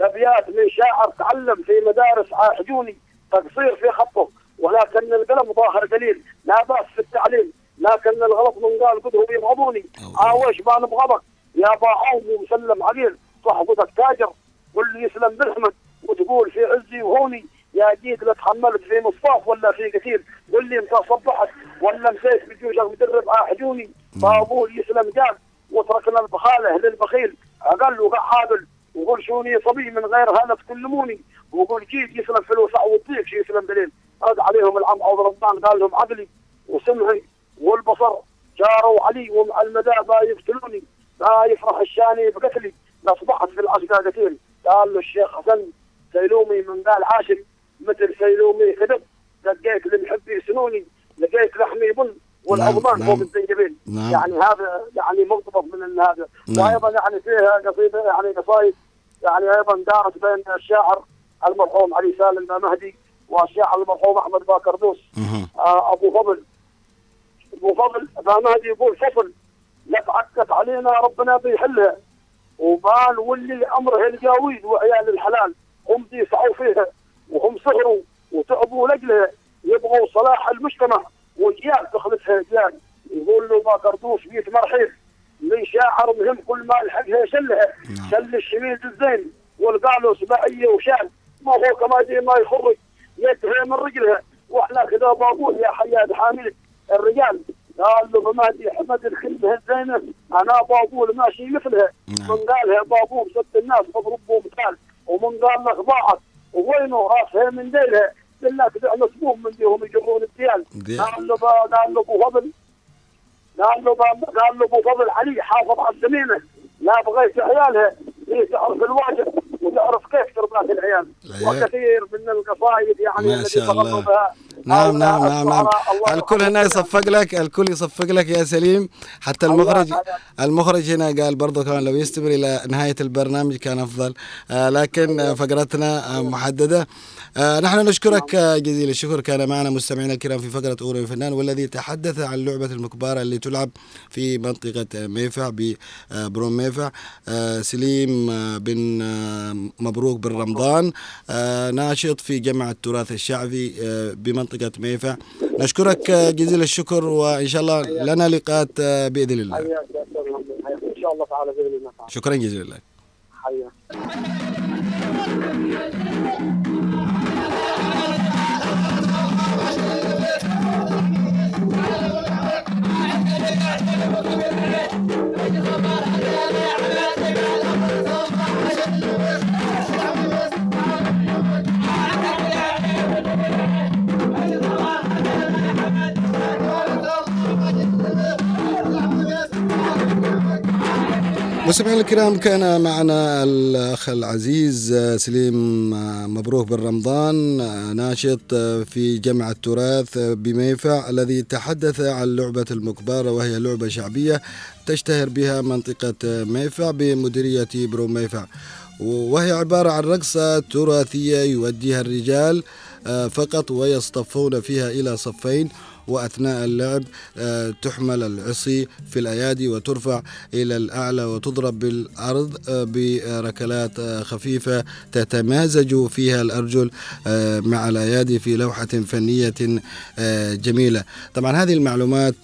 ابيات من شاعر تعلم في مدارس عاحجوني تقصير في خطه. ولكن القلم ظاهر قليل. لا بأس في التعليم. لكن الغلط من قال قد هو يبغضوني عاوش ما نبغضك يا باعوم ومسلم عقيل. صحبتك تاجر واللي يسلم بالحمد وتقول في عزي وهوني يا جيد لا تحملت في مصطاف ولا في قتيل واللي انت صبحت ولا مسيت بجوجك مدرب عاحجوني طابول يسلم قال وتركنا البخاله للبخيل أقل وقع حابل وقول شوني صبي من غير هذا تكلموني وقول جيت يسلم في الوسع والضيق شي يسلم دليل هذا عليهم العم عوض رمضان قال لهم عقلي وسمعي والبصر. جاروا علي ومع المدى ما يقتلوني. لا يفرح الشاني بقتلي. لاصبحت في العسكر قتيل قال له الشيخ حسن سيلومي من قال عاشق مثل سيلومي كذب لقيت للمحب يسنوني لقيت لحمي بن والعظمان نعم. فوق الزنجبيل نعم. يعني هذا يعني مقتبس من هذا نعم. وأيضا يعني فيها قصيدة يعني قصايد يعني أيضا دارت بين الشاعر المرحوم علي سالم مهدي والشاعر المرحوم أحمد باكردوس. آه أبو فضل أبو فضل مهدي يقول فصل لك عكت علينا ربنا بيحلها وبان واللي امره الجاويد وعيال الحلال هم يسعوا فيها وهم سهروا وتعبوا لاجلها يبغوا صلاح المجتمع. واجيال تخلفها اجيال يقول له باكردوس بيت مرحيب من شاعر مهم كل ما لحقها شلها. نعم. شل الشميد الزين والقى له سباعيه وشال. ما هو كما دي ما يخرج يدها من رجلها. وإحنا كذا بابول يا حياد حامد الرجال قال له فمادي حمد الخلفه الزينه أنا بابول ماشي مثلها. نعم. من قالها بابول سد الناس مضروب مثال ومن قال لك ضاعت. ووينه؟ راسها من ديلها. بالله كذا نصبوهم من ديهم يجرون الديال. ديال. قال له قال له أبو فضل. قال له قال له أبو فضل علي حافظ على الزميمه لا بغيت عيالها هي تعرف الواجب وتعرف كيف تربات العيال. وكثير من القصائد يعني ما شاء الله. نعم نعم نعم نعم الشعراء، الله الكل هنا. يصفق لك الكل يصفق لك يا سليم حتى المخرج. المخرج هنا قال برضه كمان لو يستمر إلى نهاية البرنامج كان أفضل آه لكن فقرتنا آه محددة آه نحن نشكرك آه جزيل الشكر. كان معنا مستمعينا الكرام في فقرة أوري الفنان والذي تحدث عن لعبة المكباره اللي تلعب في منطقة آه، ميفع ببروم ميفع. آه سليم آه بن آه مبروك بن رمضان. آه ناشط في جمع التراث الشعبي آه بمنطقة ميفع. نشكرك آه جزيل الشكر وإن شاء الله لنا لقاءات آه بإذن الله. إن شاء الله تعالى بإذن الله. شكرا جزيلا. لك حياك. مستمعينا الكرام كان معنا الأخ العزيز آه، سليم آه، مبروك بن رمضان آه، ناشط في جمع التراث بميفع الذي تحدث عن لعبة المكباره وهي لعبة شعبية. تشتهر بها منطقة آه، ميفع بمديرية برو ميفع وهي عبارة عن رقصة تراثية يؤديها الرجال آه، فقط ويصطفون فيها إلى صفين. وأثناء اللعب آه، تحمل العصي في الأيادي وترفع إلى الأعلى وتضرب بالأرض آه، بركلات آه، خفيفة تتمازج فيها الأرجل آه، مع الأيادي في لوحة فنية آه، جميلة. طبعا هذه المعلومات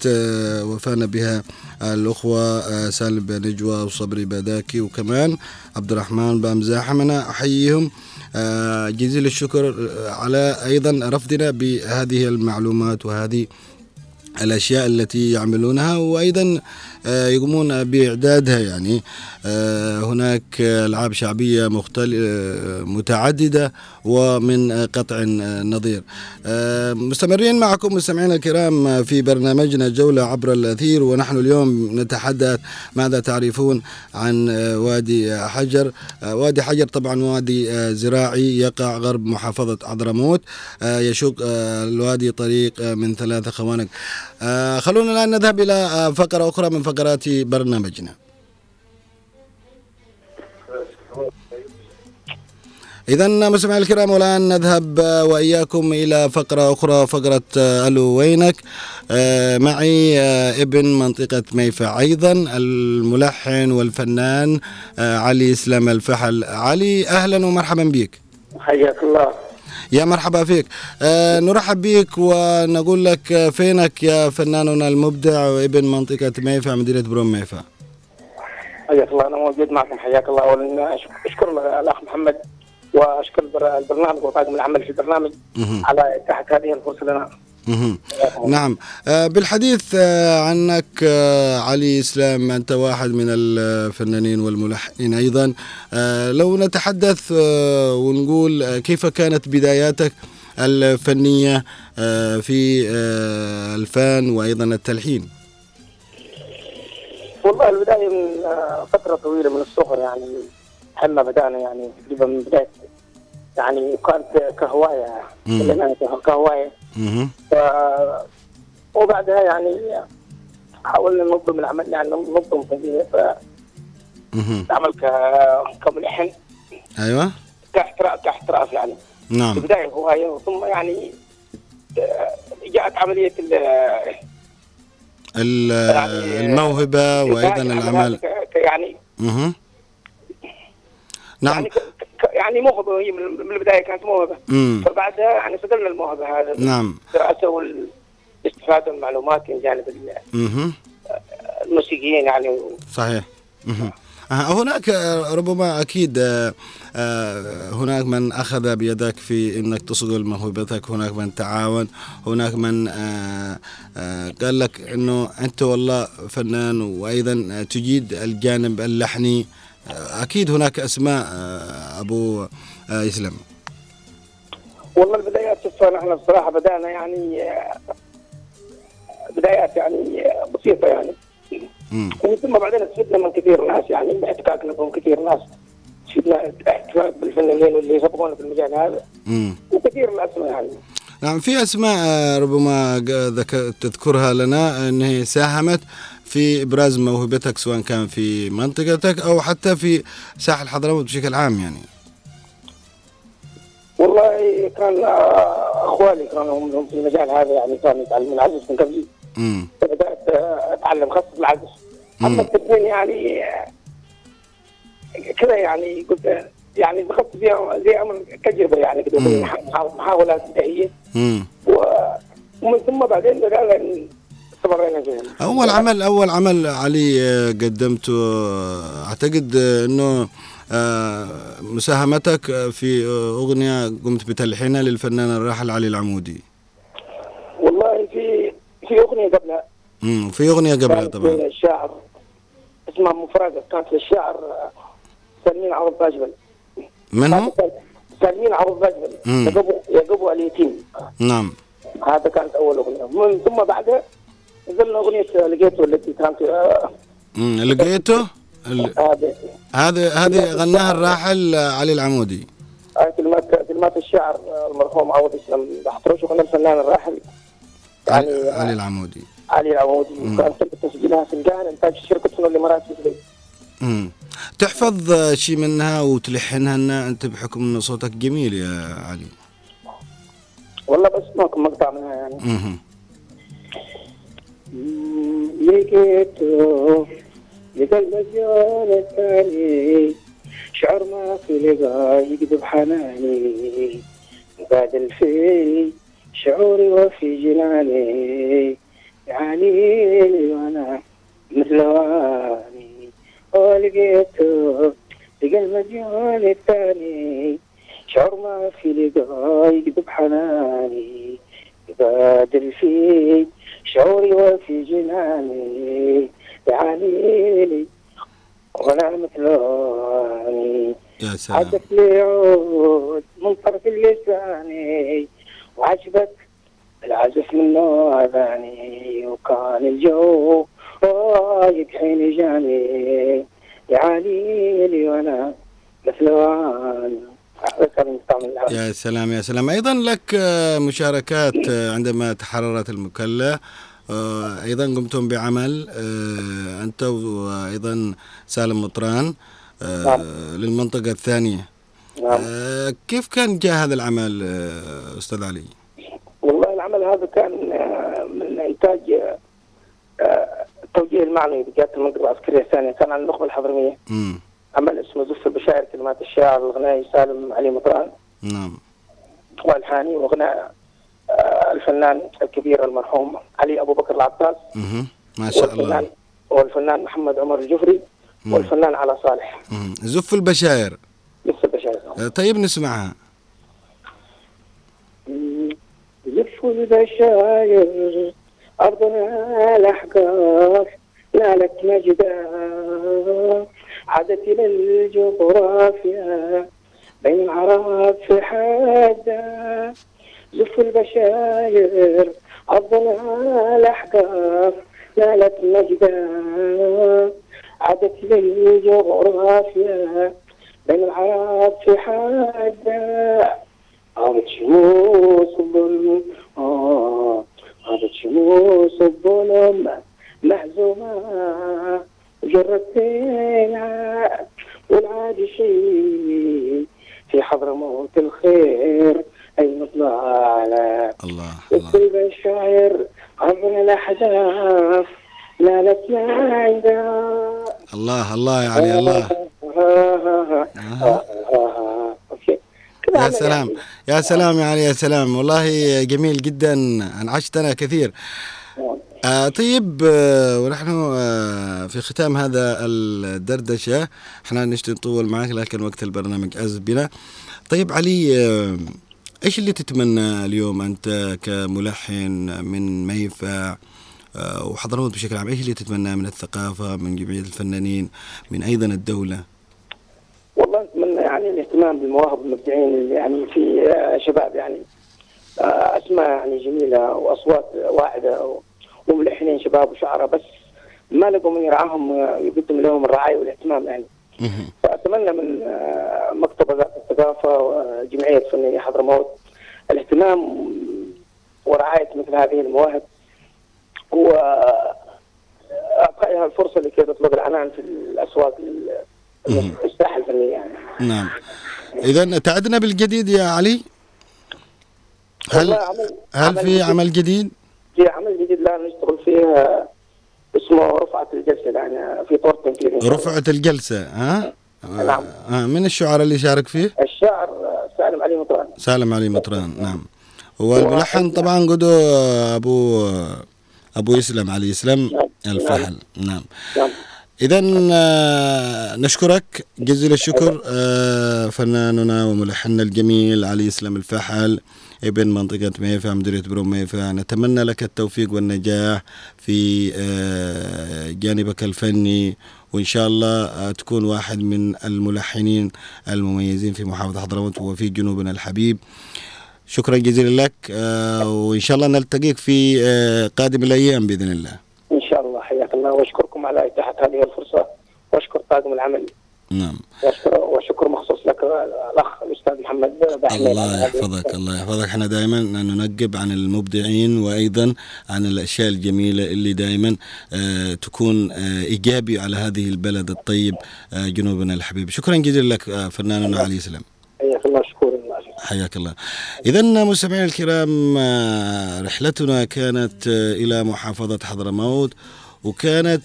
وفانا بها الأخوة آه، سالم بن نجوى وصبري بداكي وكمان عبد الرحمن بامزاحم أنا أحييهم آه، جزيل الشكر على أيضا رفضنا بهذه المعلومات وهذه الأشياء التي يعملونها. وأيضا آه، يقومون بإعدادها. يعني آه، هناك ألعاب شعبية مختل آه، متعددة ومن قطع نظير. آه، مستمرين معكم مستمعينا الكرام في برنامجنا جولة عبر الأثير ونحن اليوم نتحدث ماذا تعرفون عن آه، وادي حجر؟ آه، وادي حجر طبعا وادي آه، زراعي يقع غرب محافظة حضرموت آه، يشق آه، الوادي طريق آه، من ثلاثة خوانق. آه، خلونا الآن نذهب إلى آه، فقرة أخرى من فقرات برنامجنا. إذا مستمعي الكرام والآن نذهب آه، وإياكم إلى فقرة أخرى فقرة آه، ألو وينك؟ آه، معي ابن منطقة ميفا. أيضا الملحن والفنان علي إسلام الفحل. علي أهلا ومرحبا بك. حياك الله. يا مرحبا فيك آه، نرحب بك ونقول لك آه، فينك يا فناننا المبدع وابن منطقة ميفع مديرية بروم ميفع حياك الله أنا موجود معكم حياك الله اولا أشكر الأخ محمد وأشكر البر- البرنامج وطاقم العمل في البرنامج. على إتاحة هذه الفرصة لنا. نعم. آه، بالحديث آه، عنك آه، علي يسلم أنت واحد من الفنانين والملحنين أيضا. لو نتحدث ونقول كيف كانت بداياتك الفنية في الفن وأيضا التلحين؟ والله البداية من فترة طويلة من الصغر يعني حنا بدأنا يعني تقريبا من بداية يعني كانت كهواية. كلنا كهواية. ف وبعدها يعني حاولنا ننظم العمل يعني ننظم فيه مهم. فالعمل ك- كملحن أيوة كاحتراف كاحتراف يعني في نعم البدايه هواية ثم يعني آه، جاءت عملية ال- يعني الموهبة وأيضا العمل ك- ك- يعني. نعم يعني يعني موهبة هي من البداية كانت موهبة مم. فبعدها يعني استغلنا الموهبة هذا نعم الدراسه والاستفاده من المعلومات من جانب. الموسيقيين يعني صحيح مهم. آه، هناك آه، ربما أكيد آه، هناك من أخذ بيدك في إنك تصقل موهبتك هناك من تعاون هناك من قال لك إنه أنت والله فنان وأيضا تجيد الجانب اللحني أكيد هناك أسماء آه، أبو آه، إسلام. والله البدايات شوف نحن بصراحة بدأنا يعني آه، بدايات يعني آه، بسيطة يعني. ومن ثم بعدين استفدنا من كثير ناس يعني باحتكاكنا بهم كثير ناس. استفدنا احتكاك بالفنانين واللي يسبقونا في المجال هذا. مم. وكثير من الأسماء يعني. نعم في أسماء آه، ربما تذكرها لنا ان هي ساهمت. في إبراز موهبتك سواء كان في منطقتك أو حتى في ساحل حضرموت بشكل عام يعني. والله كان أخواني كانوا هم في المجال هذا يعني كانوا يتعلمون العزف من قبل. فبدأت أتعلم خاصه بالعزف. أما التلحين يعني كذا يعني قلت يعني دخلت فيها زي أمر تجربة يعني كذا محاولات بدائيه ومن ثم بعدين بدأنا فيها اول عمل اول عمل علي آه، قدمته. أعتقد آه، إنه آه، مساهمتك في أغنية قمت بتلحينها للفنان الراحل علي العمودي. والله في في أغنية قبلها. امم في أغنية قبلها طبعا. للشاعر اسمها مفرده كانت للشاعر سلمين عوض باجبل من هو؟ سلمين عوض باجبل مم. يقبو يقبو اليتيم. نعم. هذا كانت أول أغنية. من ثم بعدها نزلنا أغنية لقيته التي كانت آه، مم. لقيته هذه. هذه هذه غناها الراحل آه، علي العمودي. كلمات كلمات الشاعر آه، المرحوم عوض اسلام حطروش وغنى الفنان الراحل. يعني علي, آه، علي العمودي. علي العمودي. وكان تم تسجيلها في الجهه إنتاج شركة فنون الإمارات في دبي مم. تحفظ شيء منها وتلحنها لنا أنت بحكم إن صوتك جميل يا علي. والله بس ماكو مقطع منها يعني. مهم. لقيته لقى المجال الثاني. شعر ما في لقى يكذب حناني. بعد الفي شعوري وفي جناني. يعانيني وأنا مثل واني. ولقيته لقى المجال الثاني. شعور ما في لقاي يكذب حناني. يبادر في شعوري وفي جناني يعاني لي وأنا مثلاني يا سلام. عدت لي عود من طرف اللساني وعجبك العزف منه اذاني وكان الجو رايق حين جاني يعاني لي وأنا مثل وأنا هذا كان مستعمل الهواء. يا سلام يا سلام أيضا لك آه، مشاركات آه، عندما تحررت المكلا آه، أيضا قمتم بعمل أنت وأيضا سالم مطران نعم. للمنطقة الثانية نعم كيف كان جاء هذا العمل أستاذ علي؟ والله العمل هذا كان من إنتاج آه، التوجيه المعنوي بقياده المنطقة العسكرية الثانية كان عن النخبة الحضرمية مم. عمل اسمه زف البشائر كلمات الشاعر الغنائي سالم علي مطران. نعم. والحاني وغناء آه، الفنان الكبير المرحوم علي أبو بكر العباس. مهم. ما شاء والفنان الله. والفنان محمد عمر الجفري. مم. والفنان على صالح. مهم. زف البشاير لسه البشائر. آه، طيب نسمعها. زف البشاير أرضنا الأحقاف نالت مجدا عادت إلى الجغرافيا. بين العرب في حدا زف البشاير أرضنا الأحقاف نالت مجدا عادت إلى الجغرافيا بين العرب في حدا غابت شموس الظلم آه غابت شموس الظلم مهزومة. جرتينا والعادي شيء في حضرموت الخير أي نطلع على الله. وكل بشاعر عبر الأحداث نالت عندها الله الله يا علي الله okay. كده يا عمل سلام يعني. يا سلام يا علي يا سلام. والله جميل جدا انعشتنا كثير. آه طيب آه ونحن آه في ختام هذا الدردشة. إحنا نشتي نطول معك لكن وقت البرنامج أزف بنا. طيب علي آه إيش اللي تتمنى اليوم أنت كملحن من ميفع؟ آه وحضرموت بشكل عام إيش اللي تتمناه من الثقافة من جمعية الفنانين من أيضا الدولة؟ والله اتمنى يعني الاهتمام بالمواهب المبدعين يعني في آه، شباب يعني آه، أسماء يعني جميلة وأصوات واعدة وملحنين شباب وشعراء بس ما لقوا من يرعاهم آه، يقدم لهم الرعاية والاهتمام يعني. فأتمنى من آه، مكتب وزارة الثقافة وجمعيه فنيه حضرموت الاهتمام ورعاية مثل هذه المواهب. و اعطائها الفرصة لكي تطلق العنان في الأسواق ال- الساحة الفنية يعني. نعم. اذا تعدنا بالجديد يا علي؟ هل عمل هل في عمل جديد؟ في عمل جديد الان نشتغل فيه آه، اسمه رفعة الجلسة يعني في طور تنفيذ إن شاء الله. رفعة الجلسة ها؟ نعم. آه من الشعراء اللي شارك فيه؟ الشاعر آه، سالم علي مطران سالم علي مطران نعم والملحن طبعا قدو أبو أبو يسلم علي يسلم نعم. الفحل نعم نعم اذا آه، نشكرك جزيل الشكر آه، فناننا وملحننا الجميل علي يسلم الفحل إبن منطقة ميفع مديرية بروم ميفع. نتمنى لك التوفيق والنجاح في آه، جانبك الفني. وإن شاء الله آه، تكون واحد من الملحنين المميزين في محافظة حضرموت وفي جنوبنا الحبيب. شكرا جزيلا لك آه، وإن شاء الله نلتقيك في قادم الأيام بإذن الله. إن شاء الله. حياك الله. وأشكركم على إتاحة هذه الفرصة. وأشكر طاقم العمل. نعم. وشكر مخصوص لك الأخ الأستاذ محمد الله يحفظك الله يحفظك. إحنا دائما ننقب عن المبدعين وأيضا عن الأشياء الجميلة اللي دائما آه تكون آه إيجابي على هذه البلد الطيب آه جنوبنا الحبيب. شكرا جزيلا لك آه فناننا علي سلام. حياك الله حياك الله. إذا مستمعينا الكرام رحلتنا كانت إلى محافظة حضرموت وكانت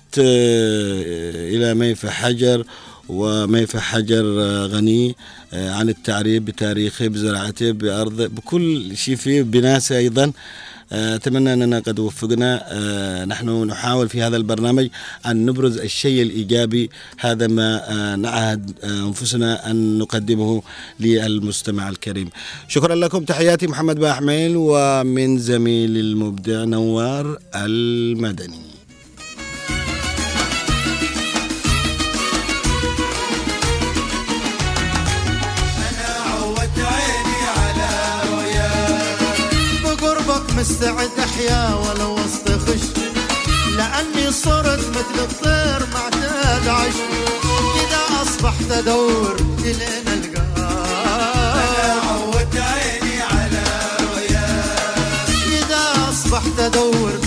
إلى ميفا حجر وميفا حجر آه، غني آه، عن التعريب بتاريخه بزراعته بأرضه بكل شيء فيه بناسه أيضا. آه، أتمنى أننا قد وفقنا. نحن نحاول في هذا البرنامج أن نبرز الشيء الإيجابي. هذا ما نعهد أنفسنا أن نقدمه للمستمع الكريم. شكرا لكم. تحياتي محمد باحميل ومن زميل المبدع نوار المدني. مستعد أحيا ولو وسط خش. لأني صرت مثل الطير معتاد عش. إذا أصبحت ادور الين القاك عودت عيني على رؤياك إذا أصبحت ادور